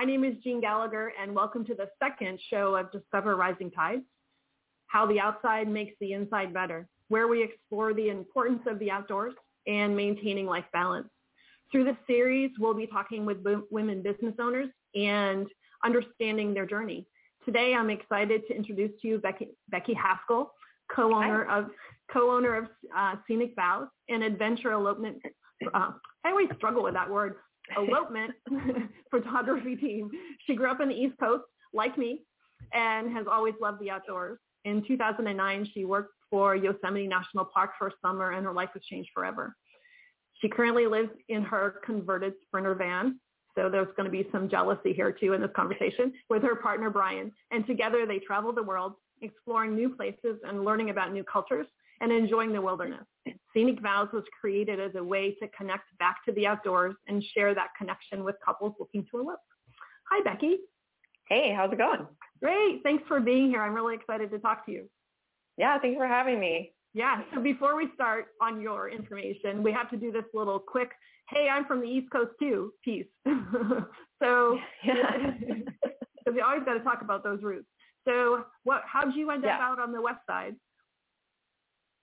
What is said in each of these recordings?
My name is Jean Gallagher, and welcome to the second show of Discover Rising Tides, How the Outside Makes the Inside Better, where we explore the importance of the outdoors and maintaining life balance. Through this series, we'll be talking with women business owners and understanding their journey. Today, I'm excited to introduce to you Becky, Becky Haskell, co-owner Hi. of co-owner of uh, Scenic Vows, an adventure elopement. Uh, I always struggle with that word, elopement photography team. She grew up in the East Coast, like me, and has always loved the outdoors. In 2009, she worked for Yosemite National Park for a summer, and her life was changed forever. She currently lives in her converted Sprinter van. So there's going to be some jealousy here too in this conversation with her partner Brian. And together they travel the world, exploring new places and learning about new cultures and enjoying the wilderness. Scenic Vows was created as a way to connect back to the outdoors and share that connection with couples looking to elope. Hi, Becky. Hey, how's it going? Great. Thanks for being here. I'm really excited to talk to you. Yeah, thanks for having me. Yeah, so before we start on your information, we have to do this little quick, hey, I'm from the East Coast too piece. so yeah. we always got to talk about those roots. So what, how did you end yeah. up out on the west side?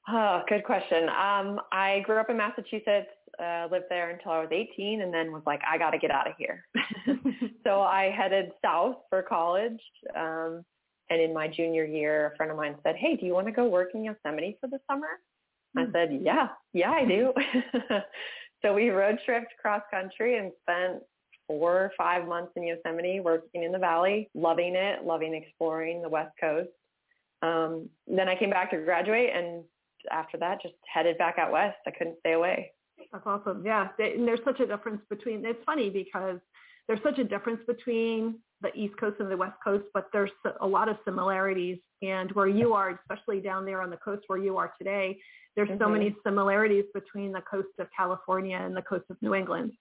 Oh, good question. Um, I grew up in Massachusetts, uh, lived there until I was 18 and then was like, I got to get out of here. so I headed south for college. Um, and in my junior year, a friend of mine said, hey, do you want to go work in Yosemite for the summer? I hmm. said, yeah, yeah, I do. so we road tripped cross country and spent four or five months in Yosemite working in the valley, loving it, loving exploring the West Coast. Um, then I came back to graduate and after that just headed back out west. I couldn't stay away. That's awesome. Yeah. And there's such a difference between, it's funny because there's such a difference between the East Coast and the West Coast, but there's a lot of similarities. And where you are, especially down there on the coast where you are today, there's mm-hmm. so many similarities between the coast of California and the coast of New England.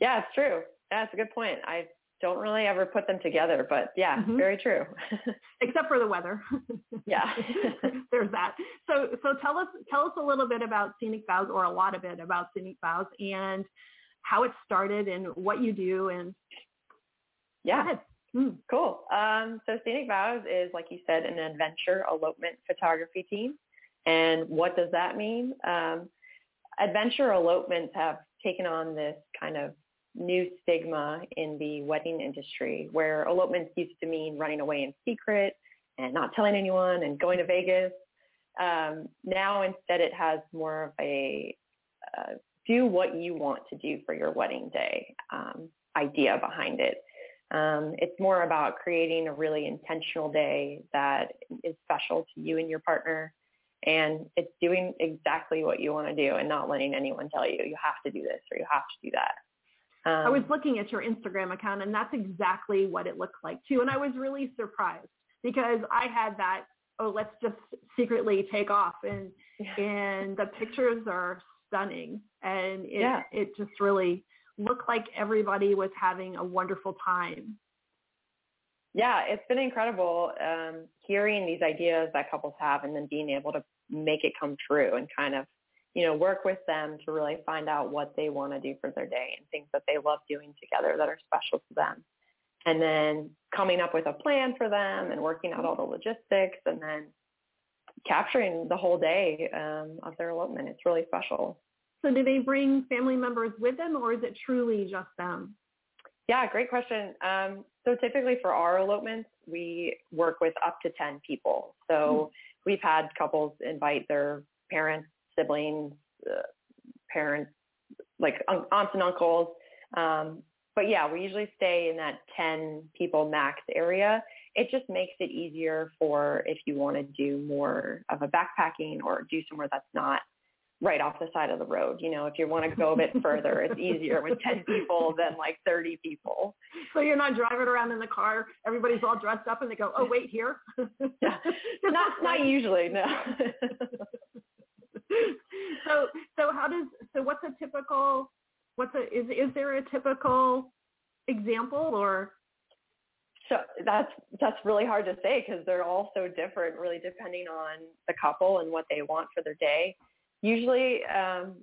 Yeah, it's true. That's a good point. I don't really ever put them together, but yeah, mm-hmm. very true. Except for the weather. yeah. There's that. So so tell us tell us a little bit about Scenic Vows or a lot of it about Scenic Vows and how it started and what you do and yeah. Mm. Cool. Um, so Scenic Vows is, like you said, an adventure elopement photography team. And what does that mean? Um, adventure elopements have taken on this kind of new stigma in the wedding industry where elopements used to mean running away in secret and not telling anyone and going to Vegas. Um, now instead it has more of a uh, do what you want to do for your wedding day um, idea behind it. Um, it's more about creating a really intentional day that is special to you and your partner. And it's doing exactly what you want to do and not letting anyone tell you, you have to do this or you have to do that. Um, I was looking at your Instagram account and that's exactly what it looked like too. And I was really surprised because I had that, oh, let's just secretly take off. And, and the pictures are stunning. And it, yeah. it just really looked like everybody was having a wonderful time. Yeah, it's been incredible um, hearing these ideas that couples have and then being able to make it come true and kind of, you know, work with them to really find out what they want to do for their day and things that they love doing together that are special to them. And then coming up with a plan for them and working out all the logistics and then capturing the whole day um, of their elopement. It's really special. So do they bring family members with them or is it truly just them? Yeah, great question. Um, so typically for our elopements, we work with up to 10 people. So hmm. we've had couples invite their parents, siblings, uh, parents, like un- aunts and uncles. Um, but yeah, we usually stay in that 10 people max area. It just makes it easier for if you want to do more of a backpacking or do somewhere that's not right off the side of the road. You know, if you want to go a bit further, it's easier with 10 people than like 30 people. So you're not driving around in the car, everybody's all dressed up and they go, oh, wait, here? yeah. not, not usually, no. so, so how does, so what's a typical, what's a, is, is there a typical example or? So that's that's really hard to say because they're all so different, really depending on the couple and what they want for their day. Usually um,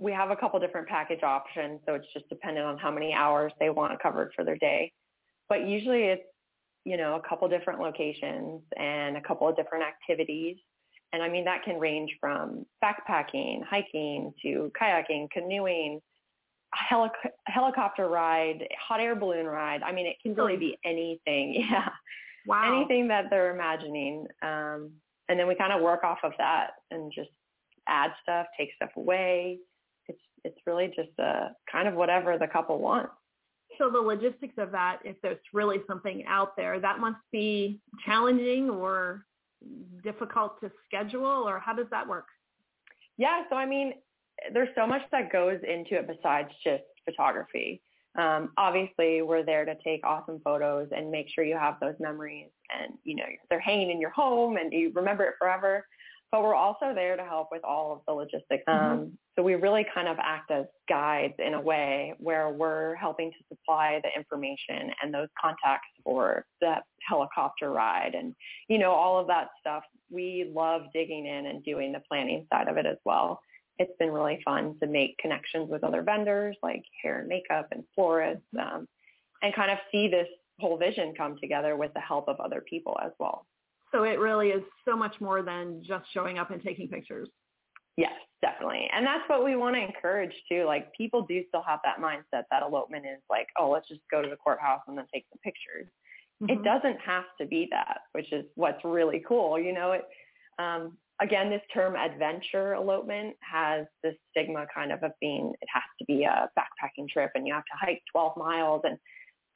we have a couple different package options, so it's just dependent on how many hours they want covered for their day. but usually it's, you know, a couple different locations and a couple of different activities. And I mean, that can range from backpacking, hiking to kayaking, canoeing, helic- helicopter ride, hot air balloon ride. I mean, it can really be anything. Yeah. Wow. Anything that they're imagining. Um, and then we kind of work off of that and just add stuff, take stuff away. It's it's really just a kind of whatever the couple wants. So the logistics of that, if there's really something out there, that must be challenging or difficult to schedule, or how does that work? Yeah, so I mean, there's so much that goes into it besides just photography. Um, obviously, we're there to take awesome photos and make sure you have those memories, and you know they're hanging in your home and you remember it forever but we're also there to help with all of the logistics. Mm-hmm. Um, so we really kind of act as guides in a way where we're helping to supply the information and those contacts for that helicopter ride and, you know, all of that stuff. We love digging in and doing the planning side of it as well. It's been really fun to make connections with other vendors like hair and makeup and florists um, and kind of see this whole vision come together with the help of other people as well. So it really is so much more than just showing up and taking pictures. Yes, definitely. And that's what we want to encourage too. Like people do still have that mindset that elopement is like, oh, let's just go to the courthouse and then take some pictures. Mm-hmm. It doesn't have to be that, which is what's really cool. You know, it, um, again, this term adventure elopement has this stigma kind of of being, it has to be a backpacking trip and you have to hike 12 miles. And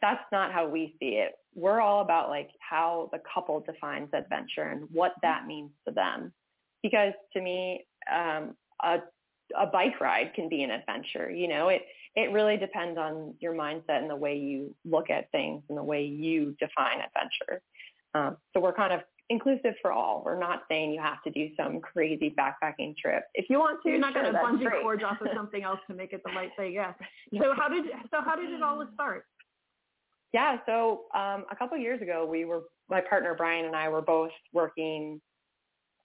that's not how we see it. We're all about like how the couple defines adventure and what that means to them. Because to me, um, a a bike ride can be an adventure. You know, it it really depends on your mindset and the way you look at things and the way you define adventure. Um, so we're kind of inclusive for all. We're not saying you have to do some crazy backpacking trip. If you want to, you're not going to bungee cord off of something else to make it the right thing. Yeah. So how did so how did it all start? Yeah, so um, a couple of years ago, we were my partner Brian and I were both working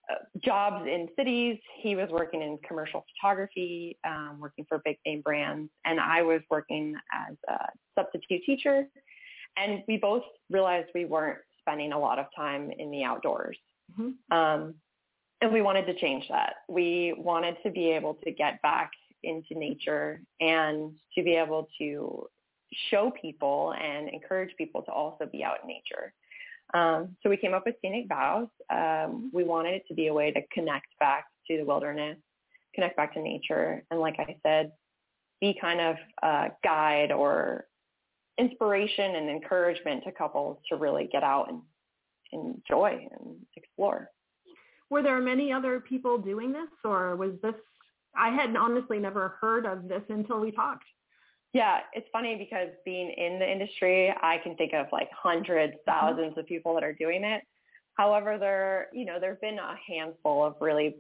uh, jobs in cities. He was working in commercial photography, um, working for big name brands, and I was working as a substitute teacher. And we both realized we weren't spending a lot of time in the outdoors. Mm-hmm. Um, and we wanted to change that. We wanted to be able to get back into nature and to be able to show people and encourage people to also be out in nature. Um, so we came up with Scenic Vows. Um, we wanted it to be a way to connect back to the wilderness, connect back to nature, and like I said, be kind of a guide or inspiration and encouragement to couples to really get out and enjoy and explore. Were there many other people doing this or was this, I had honestly never heard of this until we talked. Yeah, it's funny because being in the industry, I can think of like hundreds, 1000s mm-hmm. of people that are doing it. However, there, you know, there've been a handful of really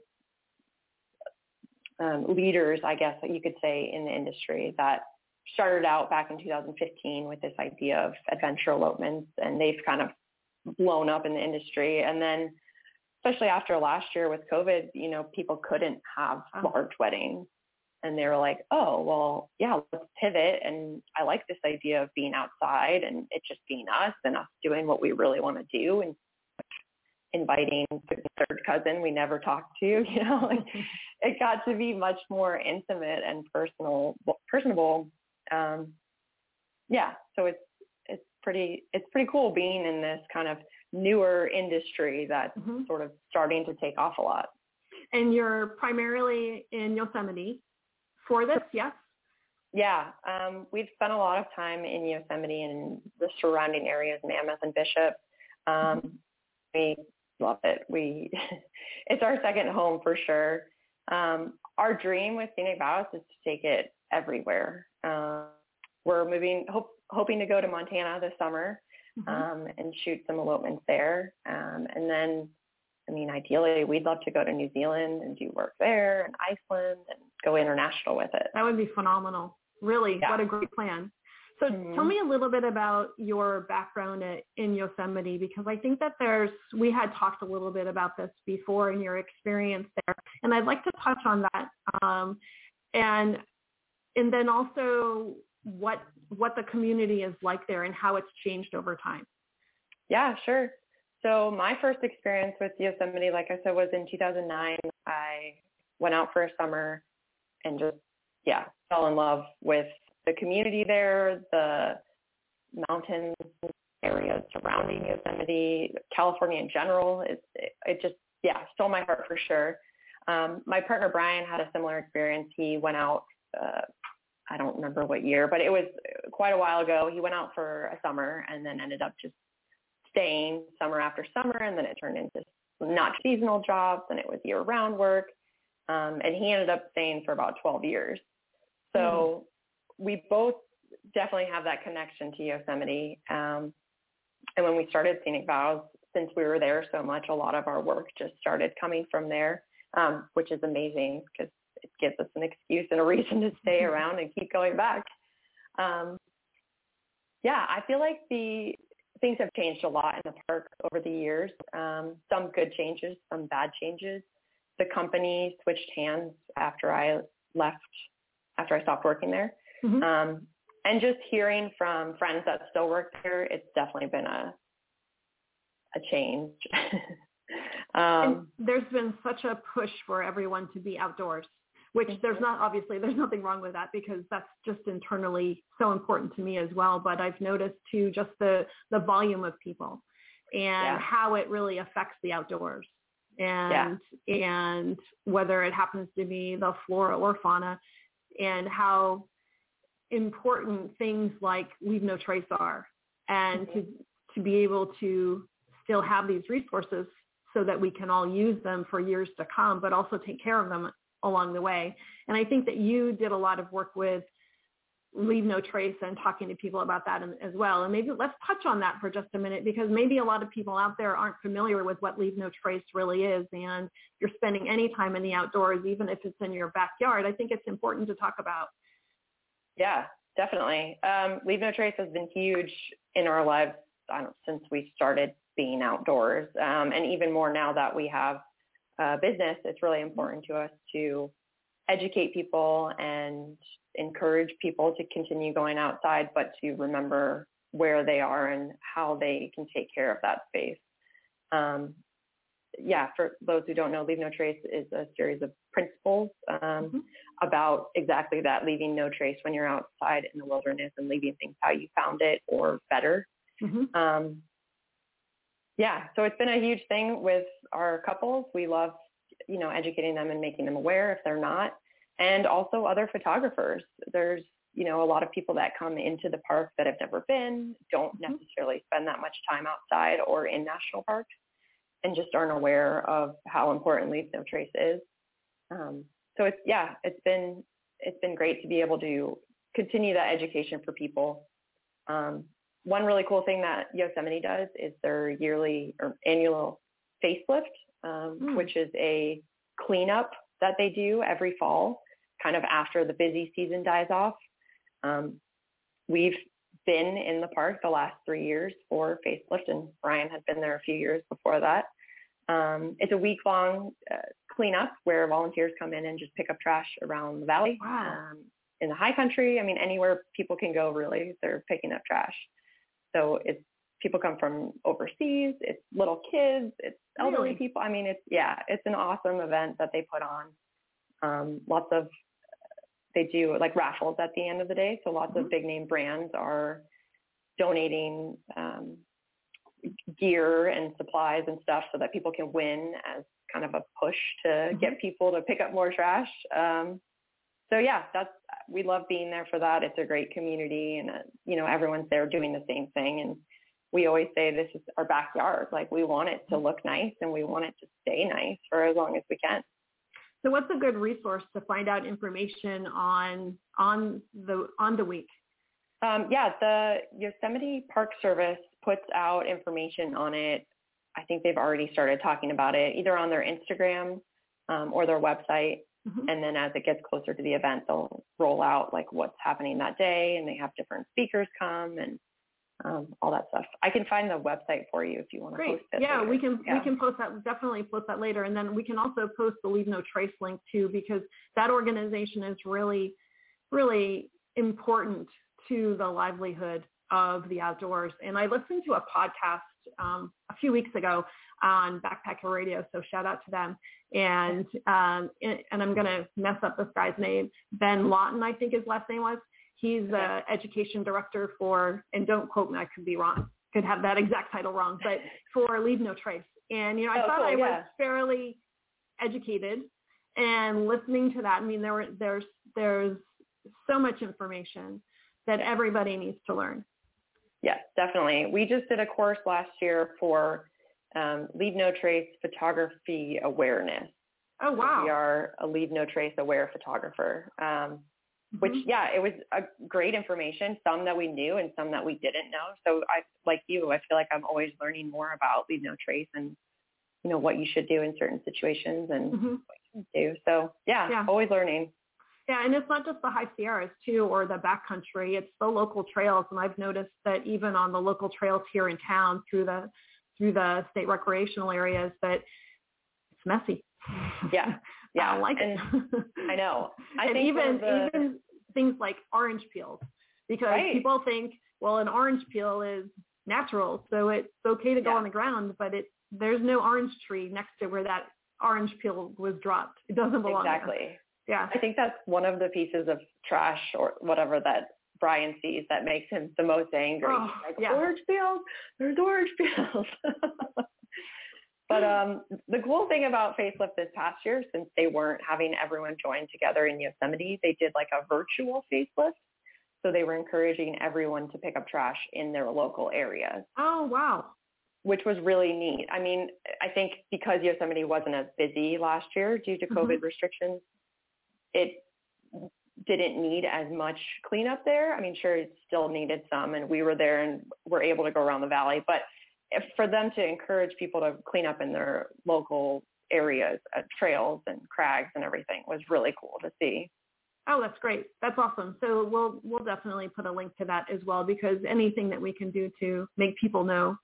um, leaders, I guess that you could say, in the industry that started out back in 2015 with this idea of adventure elopements, and they've kind of blown up in the industry. And then, especially after last year with COVID, you know, people couldn't have large weddings and they were like, oh, well, yeah, let's pivot. And I like this idea of being outside and it just being us and us doing what we really want to do and inviting the third cousin we never talked to, you know, like it got to be much more intimate and personal, personable. Um, yeah, so it's, it's pretty, it's pretty cool being in this kind of newer industry that's mm-hmm. sort of starting to take off a lot. And you're primarily in Yosemite for this, yes? Yeah, um, we've spent a lot of time in Yosemite and the surrounding areas, Mammoth and Bishop. Um, we love it. We, it's our second home for sure. Um, our dream with Scenic Vows is to take it everywhere. Uh, we're moving, hope, hoping to go to Montana this summer mm-hmm. um, and shoot some elopements there. Um, and then I mean, ideally, we'd love to go to New Zealand and do work there and Iceland and go international with it. That would be phenomenal. Really, yeah. what a great plan. So mm-hmm. tell me a little bit about your background at, in Yosemite because I think that there's, we had talked a little bit about this before in your experience there, and I'd like to touch on that. Um, and and then also what what the community is like there and how it's changed over time. Yeah, sure. So my first experience with Yosemite, like I said, was in 2009. I went out for a summer and just, yeah, fell in love with the community there, the mountains areas surrounding Yosemite, California in general. It, it, it just, yeah, stole my heart for sure. Um, my partner Brian had a similar experience. He went out, uh, I don't remember what year, but it was quite a while ago. He went out for a summer and then ended up just staying summer after summer, and then it turned into not seasonal jobs, and it was year-round work. Um, and he ended up staying for about 12 years. So mm-hmm. we both definitely have that connection to Yosemite. Um, and when we started Scenic Vows, since we were there so much, a lot of our work just started coming from there, um, which is amazing because it gives us an excuse and a reason to stay mm-hmm. around and keep going back. Um, yeah, I feel like the things have changed a lot in the park over the years. Um, some good changes, some bad changes. The company switched hands after I left, after I stopped working there. Mm-hmm. Um, and just hearing from friends that still work there, it's definitely been a a change. um, there's been such a push for everyone to be outdoors which there's not obviously there's nothing wrong with that because that's just internally so important to me as well but i've noticed too just the the volume of people and yeah. how it really affects the outdoors and yeah. and whether it happens to be the flora or fauna and how important things like leave no trace are and mm-hmm. to to be able to still have these resources so that we can all use them for years to come but also take care of them along the way. And I think that you did a lot of work with Leave No Trace and talking to people about that as well. And maybe let's touch on that for just a minute because maybe a lot of people out there aren't familiar with what Leave No Trace really is. And you're spending any time in the outdoors, even if it's in your backyard, I think it's important to talk about. Yeah, definitely. Um, Leave No Trace has been huge in our lives since we started being outdoors, um, and even more now that we have uh, business, it's really important to us to educate people and encourage people to continue going outside, but to remember where they are and how they can take care of that space. Um, yeah, for those who don't know, Leave No Trace is a series of principles um, mm-hmm. about exactly that, leaving no trace when you're outside in the wilderness and leaving things how you found it or better. Mm-hmm. Um, yeah, so it's been a huge thing with our couples. We love, you know, educating them and making them aware if they're not. And also other photographers. There's, you know, a lot of people that come into the park that have never been, don't mm-hmm. necessarily spend that much time outside or in national parks and just aren't aware of how important Leave No Trace is. Um, so it's, yeah, it's been, it's been great to be able to continue that education for people. Um, one really cool thing that Yosemite does is their yearly or annual facelift, um, mm. which is a cleanup that they do every fall, kind of after the busy season dies off. Um, we've been in the park the last three years for facelift, and Brian had been there a few years before that. Um, it's a week-long uh, cleanup where volunteers come in and just pick up trash around the valley. Wow. Um, in the high country, I mean, anywhere people can go, really, they're picking up trash. So it's people come from overseas, it's little kids, it's elderly really? people. I mean, it's yeah, it's an awesome event that they put on. Um, lots of they do like raffles at the end of the day, so lots mm-hmm. of big name brands are donating um, gear and supplies and stuff so that people can win as kind of a push to mm-hmm. get people to pick up more trash. Um, so yeah, that's we love being there for that. It's a great community, and uh, you know everyone's there doing the same thing. And we always say this is our backyard. Like we want it to look nice, and we want it to stay nice for as long as we can. So what's a good resource to find out information on on the on the week? Um, yeah, the Yosemite Park Service puts out information on it. I think they've already started talking about it either on their Instagram um, or their website. Mm-hmm. And then as it gets closer to the event, they'll roll out like what's happening that day and they have different speakers come and um, all that stuff. I can find the website for you if you want to Great. post it. Yeah, later. we can yeah. we can post that definitely post that later, and then we can also post the Leave No Trace link too because that organization is really really important to the livelihood of the outdoors. And I listened to a podcast um, a few weeks ago on Backpacker Radio, so shout out to them. And um, and I'm going to mess up this guy's name. Ben Lawton, I think his last name was. He's the education director for, and don't quote me, I could be wrong, could have that exact title wrong, but for Leave No Trace. And, you know, I oh, thought cool, I yeah. was fairly educated and listening to that, I mean, there were, there's, there's so much information that everybody needs to learn. Yes, definitely. We just did a course last year for um, Leave No Trace photography awareness. Oh wow! We are a Leave No Trace aware photographer. Um. Which yeah, it was a great information. Some that we knew and some that we didn't know. So I like you, I feel like I'm always learning more about Leave No Trace and you know what you should do in certain situations and mm-hmm. what you do. So yeah, yeah, always learning. Yeah, and it's not just the high Sierras too, or the backcountry. It's the local trails, and I've noticed that even on the local trails here in town, through the through the state recreational areas, that it's messy. Yeah, yeah, I don't like and it. I know. I and think even the... even things like orange peels, because right. people think, well, an orange peel is natural, so it's okay to go yeah. on the ground, but it there's no orange tree next to where that orange peel was dropped. It doesn't belong exactly. there. Yeah. I think that's one of the pieces of trash or whatever that Brian sees that makes him the most angry. Oh, like yeah. orange peels, there's orange peels. but um, the cool thing about Facelift this past year, since they weren't having everyone join together in Yosemite, they did like a virtual facelift. So they were encouraging everyone to pick up trash in their local areas. Oh wow! Which was really neat. I mean, I think because Yosemite wasn't as busy last year due to COVID mm-hmm. restrictions, it didn't need as much cleanup there. I mean, sure, it still needed some, and we were there and were able to go around the valley. But if, for them to encourage people to clean up in their local areas, uh, trails and crags and everything was really cool to see. Oh, that's great. That's awesome. So we'll we'll definitely put a link to that as well because anything that we can do to make people know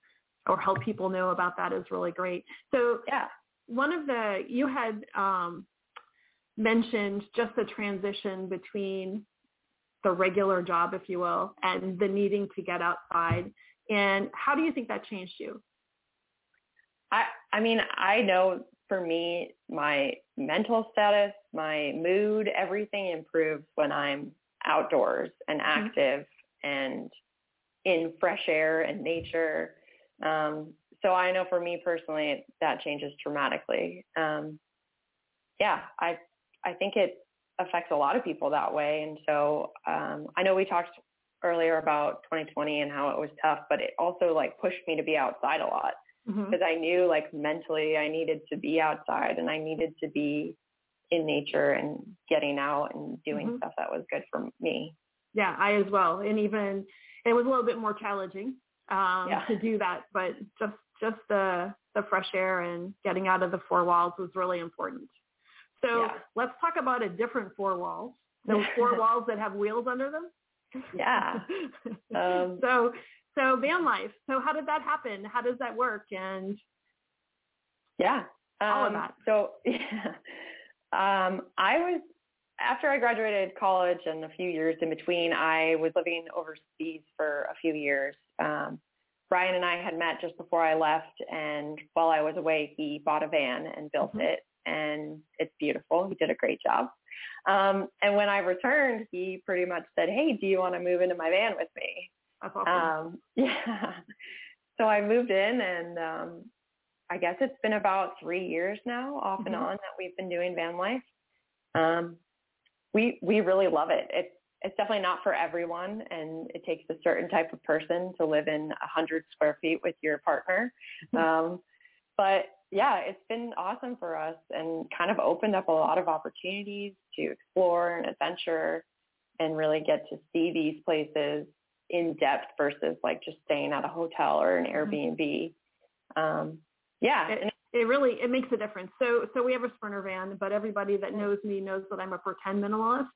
or help people know about that is really great. So yeah, one of the you had um, mentioned just the transition between the regular job, if you will, and the needing to get outside. And how do you think that changed you? I, I mean, I know for me, my mental status, my mood, everything improves when I'm outdoors and mm-hmm. active mm-hmm. and in fresh air and nature. Um, so I know for me personally, that changes dramatically. Um, yeah, I I think it affects a lot of people that way. And so um, I know we talked earlier about 2020 and how it was tough, but it also like pushed me to be outside a lot because mm-hmm. I knew like mentally I needed to be outside and I needed to be in nature and getting out and doing mm-hmm. stuff that was good for me. Yeah, I as well. And even it was a little bit more challenging um, yeah. to do that, but just just the the fresh air and getting out of the four walls was really important. So yeah. let's talk about a different four walls. Those four walls that have wheels under them. Yeah. Um, so so van life. So how did that happen? How does that work? And yeah, um, all of that. So yeah, um, I was after I graduated college and a few years in between, I was living overseas for a few years. Um, Brian and I had met just before I left, and while I was away, he bought a van and built mm-hmm. it and it's beautiful. He did a great job. Um, and when I returned, he pretty much said, "Hey, do you want to move into my van with me?" That's awesome. Um, yeah. So I moved in, and um, I guess it's been about three years now, off mm-hmm. and on, that we've been doing van life. Um, we we really love it. It's it's definitely not for everyone, and it takes a certain type of person to live in a hundred square feet with your partner. Mm-hmm. Um, but yeah, it's been awesome for us and kind of opened up a lot of opportunities to explore and adventure and really get to see these places in depth versus like just staying at a hotel or an mm-hmm. Airbnb. Um, yeah, it, it really it makes a difference. So so we have a sprinter van, but everybody that knows me knows that I'm a pretend minimalist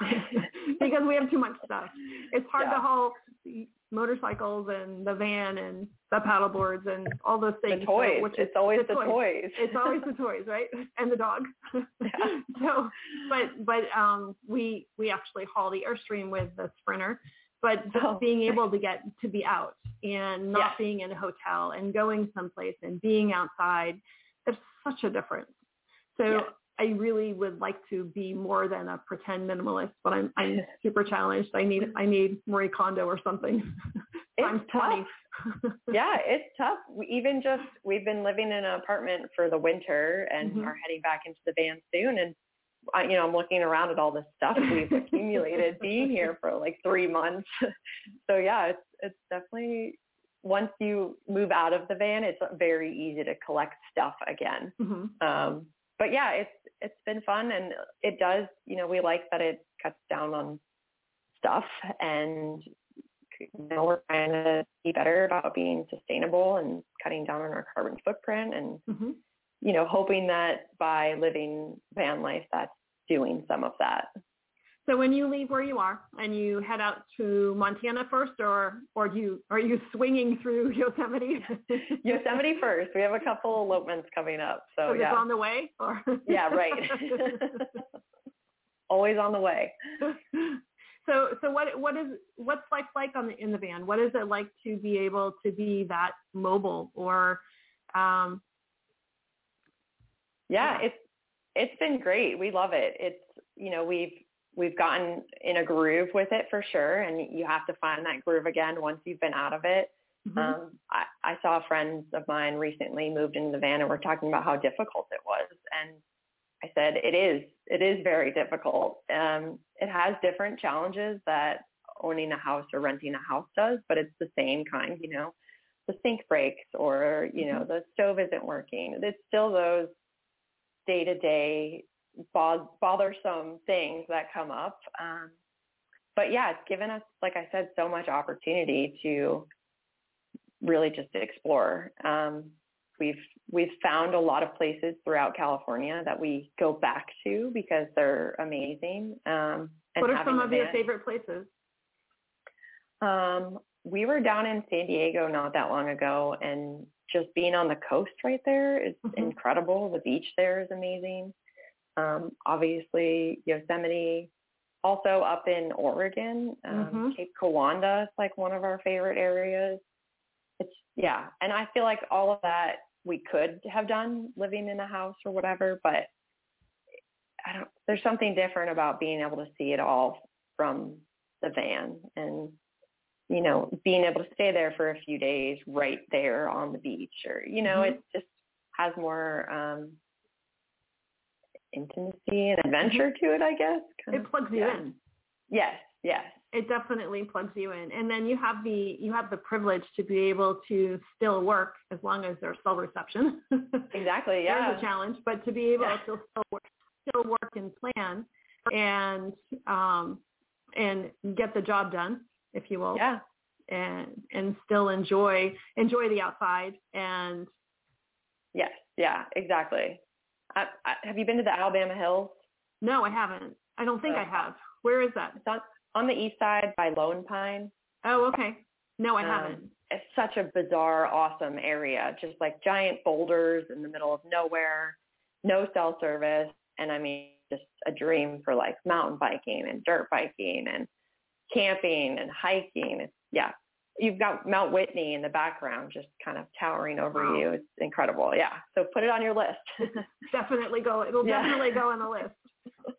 because we have too much stuff. It's hard yeah. to haul motorcycles and the van and the paddle boards and all those things. The toys. So, which it's is, always the, the toys. toys. it's always the toys, right? And the dog. Yeah. so, but but um, we we actually haul the Airstream with the Sprinter. but just oh. being able to get to be out and not being in a hotel and going someplace and being outside, there's such a difference. So. I really would like to be more than a pretend minimalist, but I'm I'm super challenged. I need I need Marie Kondo or something. It's tough. yeah, it's tough. We even just we've been living in an apartment for the winter and mm-hmm. are heading back into the van soon and I, you know, I'm looking around at all this stuff we've accumulated being here for like three months. so yeah, it's it's definitely once you move out of the van, it's very easy to collect stuff again. Mm-hmm. Um, but yeah, it's it's been fun and it does, you know, we like that it cuts down on stuff and you know, we're trying to be better about being sustainable and cutting down on our carbon footprint and mm-hmm. you know, hoping that by living van life that's doing some of that. So when you leave where you are and you head out to Montana first, or or do you are you swinging through Yosemite? Yosemite first. We have a couple elopements coming up, so, so yeah. on the way. Or yeah, right. Always on the way. So so what what is what's life like on the in the van? What is it like to be able to be that mobile or? Um, yeah, it's it's been great. We love it. It's you know we've we've gotten in a groove with it for sure, and you have to find that groove again once you've been out of it. Mm-hmm. Um, I, I saw friends of mine recently moved into the van and were talking about how difficult it was, and I said it is it is very difficult. Um, it has different challenges that owning a house or renting a house does, but it's the same kind. You know, the sink breaks or you know mm-hmm. the stove isn't working. It's still those day to day bothersome things that come up. Um, but yeah, it's given us, like I said, so much opportunity to really just explore. Um, we've we've found a lot of places throughout California that we go back to because they're amazing. Um, what are some of your favorite places? Um, we were down in San Diego not that long ago, and just being on the coast right there is mm-hmm. incredible. The beach there is amazing. Um, obviously, Yosemite. Also up in Oregon, um, mm-hmm. Cape Kiwanda is like one of our favorite areas. It's yeah, and I feel like all of that we could have done living in a house or whatever, but I don't. There's something different about being able to see it all from the van and you know, being able to stay there for a few days right there on the beach or, you know, mm-hmm. it just has more um intimacy and adventure to it, I guess. Kind it plugs of, you yeah. in. Yes, yes. It definitely plugs you in. And then you have the you have the privilege to be able to still work as long as there's cell reception. Exactly, yeah. There's a challenge, but to be able yeah. to still work, still work and plan and um and get the job done if you will. Yeah. And and still enjoy enjoy the outside and. Yes. Yeah. Exactly. I, I, have you been to the Alabama Hills? No, I haven't. I don't think I have. Where is that? It's on, on the east side by Lone Pine. Oh, okay. No, I um, haven't. It's such a bizarre, awesome area. Just like giant boulders in the middle of nowhere, no cell service, and I mean, just a dream for like mountain biking and dirt biking and camping and hiking. It's, yeah, you've got Mount Whitney in the background just kind of towering over wow. you. It's incredible. Yeah. So put it on your list. definitely go. It'll yeah. definitely go on the list.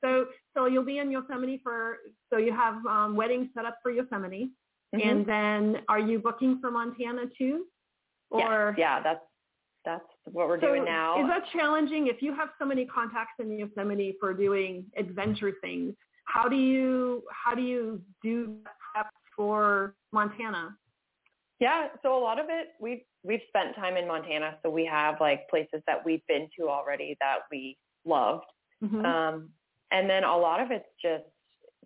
So so you'll be in Yosemite for so you have um, weddings set up for Yosemite, mm-hmm. and then are you booking for Montana too? Or yeah, yeah that's that's what we're so doing now. Is that challenging if you have so many contacts in Yosemite for doing adventure things? How do you how do you do prep for Montana? Yeah, so a lot of it we've we've spent time in Montana, so we have like places that we've been to already that we loved, mm-hmm. um, and then a lot of it's just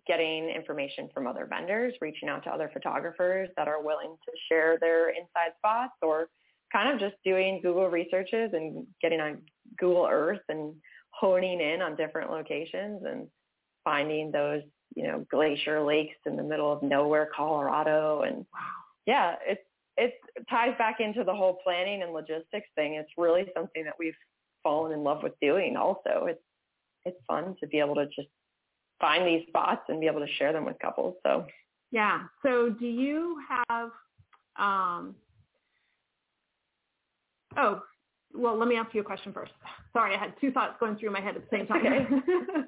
getting information from other vendors, reaching out to other photographers that are willing to share their inside spots, or kind of just doing Google researches and getting on Google Earth and honing in on different locations and finding those, you know, glacier lakes in the middle of nowhere, Colorado. And wow. Yeah, it's, it ties back into the whole planning and logistics thing. It's really something that we've fallen in love with doing also. It's, it's fun to be able to just find these spots and be able to share them with couples. So Yeah. So do you have, um, oh, well, let me ask you a question first. Sorry, I had two thoughts going through my head at the same time. Okay.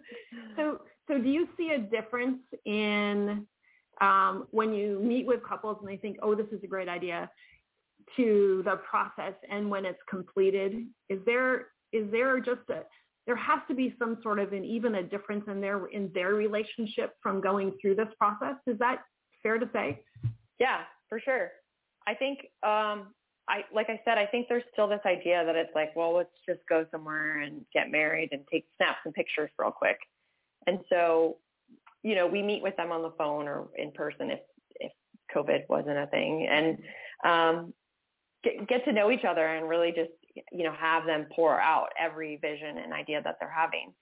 so, so do you see a difference in um, when you meet with couples and they think, oh, this is a great idea, to the process and when it's completed? Is there is there just a there has to be some sort of an even a difference in their in their relationship from going through this process. Is that fair to say? Yeah, for sure. I think um I like I said, I think there's still this idea that it's like, well, let's just go somewhere and get married and take snaps and pictures real quick. And so, you know, we meet with them on the phone or in person if if COVID wasn't a thing, and um, get get to know each other and really just you know have them pour out every vision and idea that they're having.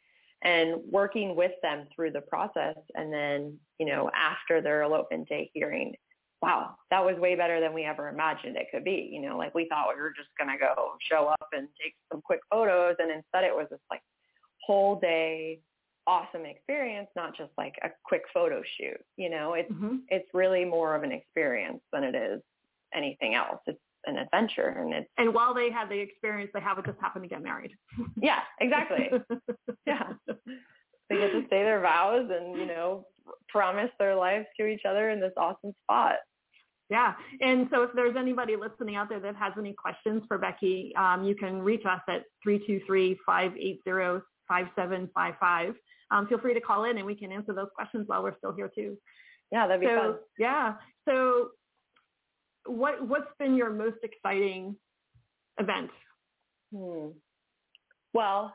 And working with them through the process and then you know after their elopement day hearing wow that was way better than we ever imagined it could be. You know like we thought we were just going to go show up and take some quick photos and instead it was this like whole day awesome experience not just like a quick photo shoot you know? It's mm-hmm. it's really more of an experience than it is anything else. It's an adventure and it's and while they have the experience they haven't just happened to get married. Yeah exactly. Yeah. They get to say their vows and you know promise their lives to each other in this awesome spot. Yeah. And so if there's anybody listening out there that has any questions for Becky, um, you can reach us at 323-580-5755. Um, feel free to call in and we can answer those questions while we're still here too. Yeah, that'd be so, fun. Yeah. So what what's been your most exciting event? Hmm. Well,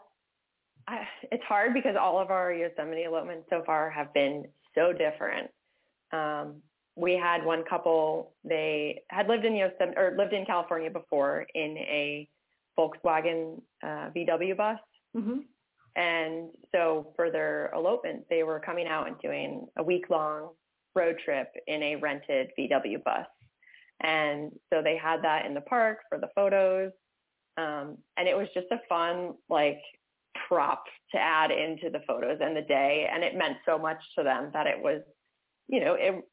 I, it's hard because all of our Yosemite elopements so far have been so different. Um, we had one couple, they had lived in Yosemite or lived in California before in a Volkswagen uh, VW bus. Mm-hmm. And so for their elopement, they were coming out and doing a week long road trip in a rented VW bus. And so they had that in the park for the photos. Um, and it was just a fun, like, prop to add into the photos and the day. And it meant so much to them that it was, you know, it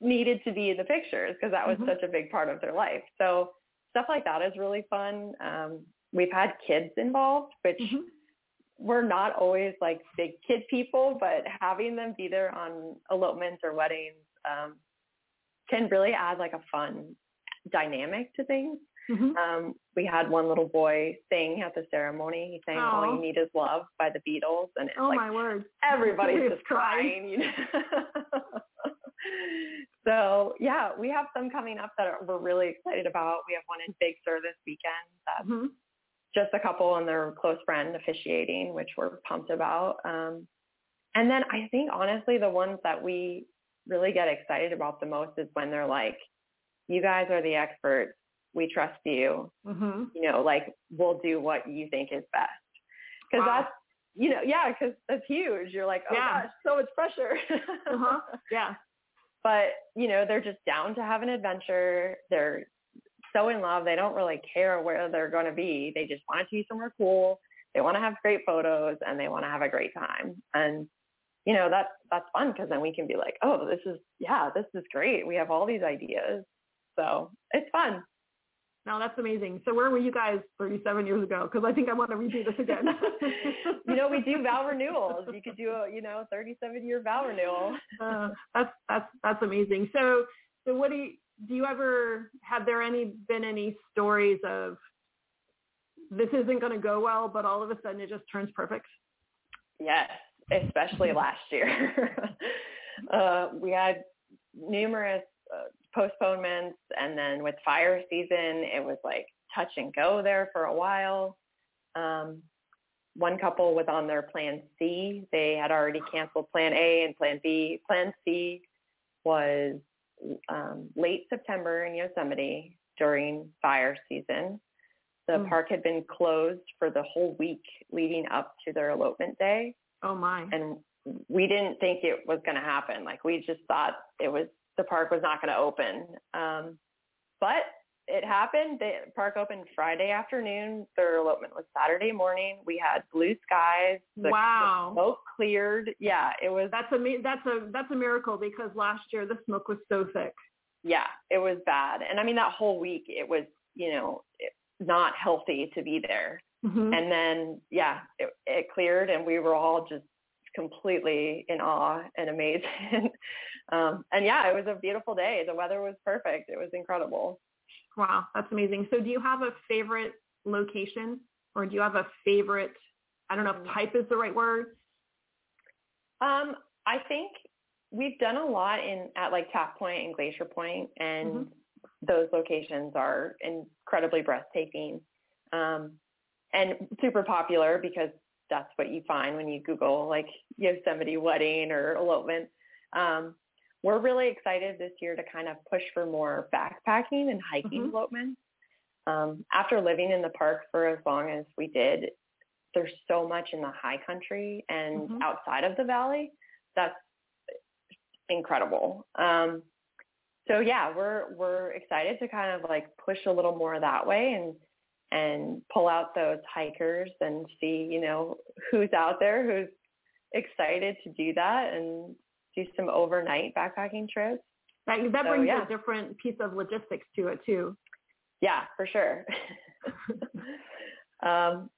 needed to be in the pictures because that was mm-hmm. such a big part of their life. So stuff like that is really fun. Um, we've had kids involved, which mm-hmm. We're not always like big kid people, but having them be there on elopements or weddings um, can really add like a fun dynamic to things. Mm-hmm. Um, we had one little boy sing at the ceremony. He sang "All You Need Is Love" by the Beatles, and it's oh like my word, everybody's just crying. You know? so yeah, we have some coming up that we're really excited about. We have one in Big Sur this weekend. That's mm-hmm. Just a couple and their close friend officiating, which we're pumped about. Um, and then I think honestly, the ones that we really get excited about the most is when they're like, you guys are the experts. We trust you. Mm-hmm. You know, like we'll do what you think is best. Because wow. that's, you know, yeah, because that's huge. You're like, oh yeah. gosh, so much pressure. uh-huh. Yeah. But, you know, they're just down to have an adventure. They're so in love. They don't really care where they're going to be. They just want to be somewhere cool. They want to have great photos and they want to have a great time. And you know, that's, that's fun because then we can be like, oh, this is, yeah, this is great. We have all these ideas. So it's fun. No, that's amazing. So where were you guys 37 years ago? Because I think I want to redo this again. you know, we do vow renewals. You could do a, you know, 37 year vow renewal. uh, that's that's that's amazing. So so what do you do? You ever have there any been any stories of this isn't going to go well, but all of a sudden it just turns perfect? Yes, especially last year. uh, we had numerous uh, postponements, and then with fire season, it was like touch and go there for a while. Um, one couple was on their plan C. They had already canceled plan A and plan B. Plan C was um, late September in Yosemite during fire season. The mm. park had been closed for the whole week leading up to their elopement day. Oh my. And we didn't think it was going to happen. Like we just thought it was, the park was not going to open. Um, but it happened. The park opened Friday afternoon. Their elopement was Saturday morning. We had blue skies. The, wow. The smoke cleared. Yeah, it was. That's a that's a that's a miracle because last year the smoke was so thick. Yeah, it was bad, and I mean that whole week it was you know not healthy to be there. Mm-hmm. And then yeah, it, it cleared, and we were all just completely in awe and amazed. um, and yeah, it was a beautiful day. The weather was perfect. It was incredible. Wow, that's amazing. So do you have a favorite location or do you have a favorite, I don't know if mm. type is the right word? Um, I think we've done a lot in at like Taft Point and Glacier Point and mm-hmm. those locations are incredibly breathtaking. Um, and super popular because that's what you find when you Google like Yosemite wedding or elopement. Um, we're really excited this year to kind of push for more backpacking and hiking mm-hmm. elopements. Um, after living in the park for as long as we did, there's so much in the high country and mm-hmm. outside of the valley that's incredible. Um, so yeah, we're we're excited to kind of like push a little more that way and and pull out those hikers and see, you know, who's out there who's excited to do that and do some overnight backpacking trips. That, that so, brings yeah. a different piece of logistics to it too. Yeah, for sure. um,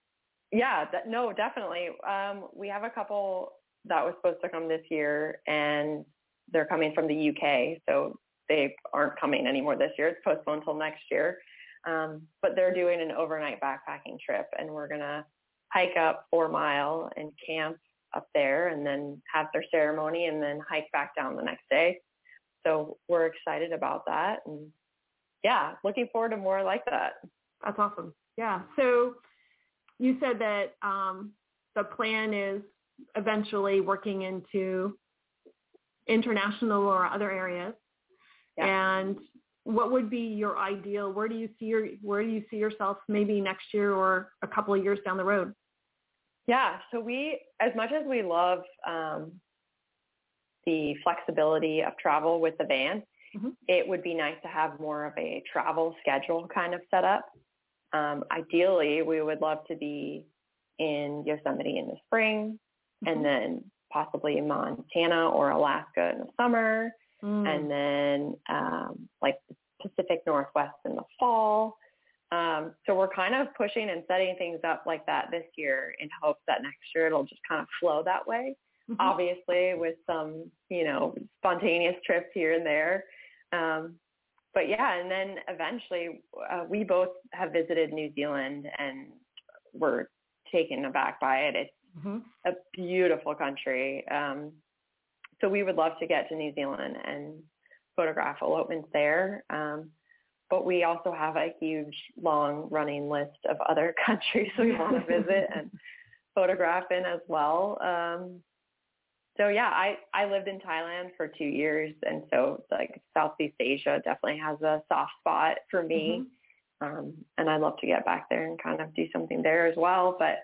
yeah, that, no, definitely. Um, we have a couple that was supposed to come this year and they're coming from the UK. So they aren't coming anymore this year. It's postponed until next year. Um, but they're doing an overnight backpacking trip and we're going to hike up four mile and camp up there and then have their ceremony and then hike back down the next day. So we're excited about that. And yeah, looking forward to more like that. That's awesome. Yeah. So you said that um, the plan is eventually working into international or other areas. Yeah. And what would be your ideal? Where do you see your where do you see yourself maybe next year or a couple of years down the road? Yeah, so we as much as we love um, the flexibility of travel with the van, mm-hmm. it would be nice to have more of a travel schedule kind of set up. Um, ideally, we would love to be in Yosemite in the spring, mm-hmm. and then possibly Montana or Alaska in the summer, mm. and then um, like the Pacific Northwest in the fall. Um, so we're kind of pushing and setting things up like that this year in hopes that next year it'll just kind of flow that way. Mm-hmm. Obviously with some, you know, spontaneous trips here and there. Um, but yeah, and then eventually uh, we both have visited New Zealand and were taken aback by it. It's mm-hmm. a beautiful country. Um, so we would love to get to New Zealand and photograph elopements there. Um, but we also have a huge, long running list of other countries we want to visit and photograph in as well. Um, so yeah, I, I lived in Thailand for two years. And so like Southeast Asia definitely has a soft spot for me. Mm-hmm. Um, and I'd love to get back there and kind of do something there as well. But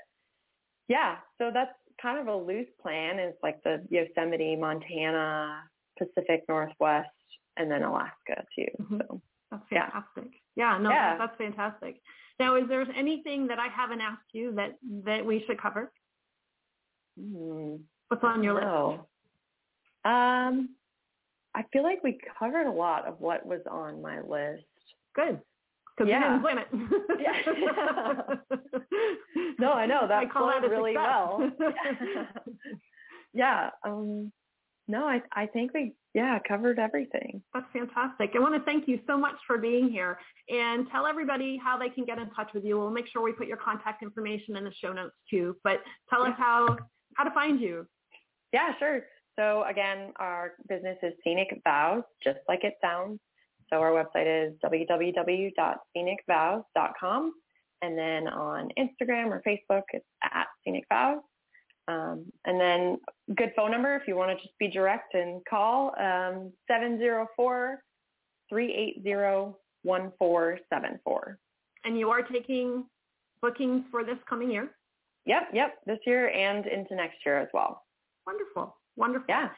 yeah, so that's kind of a loose plan is like the Yosemite, Montana, Pacific Northwest, and then Alaska too. Mm-hmm. So that's fantastic. Yeah, yeah no, yeah. That's, that's fantastic. Now, is there anything that I haven't asked you that that we should cover? Mm, What's on your no. list? Um, I feel like we covered a lot of what was on my list. Good. Because yeah. we didn't plan it. yeah. no, I know that I flowed really well. yeah. Um, no, I I think we yeah covered everything. That's fantastic. I want to thank you so much for being here and tell everybody how they can get in touch with you. We'll make sure we put your contact information in the show notes too. But tell us how how to find you. Yeah, sure. So again, our business is Scenic Vows, just like it sounds. So our website is www.scenicvows.com. And then on Instagram or Facebook, it's at Scenic Vows. Um, and then good phone number if you want to just be direct and call um, 704-380-1474. And you are taking bookings for this coming year? Yep, yep, this year and into next year as well. Wonderful, wonderful. Yeah.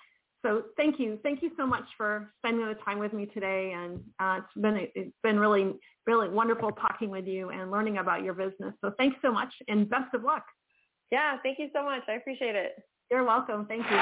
So thank you. Thank you so much for spending the time with me today. And uh, it's been it's been really, really wonderful talking with you and learning about your business. So thanks so much and best of luck. Yeah, thank you so much. I appreciate it. You're welcome. Thank you.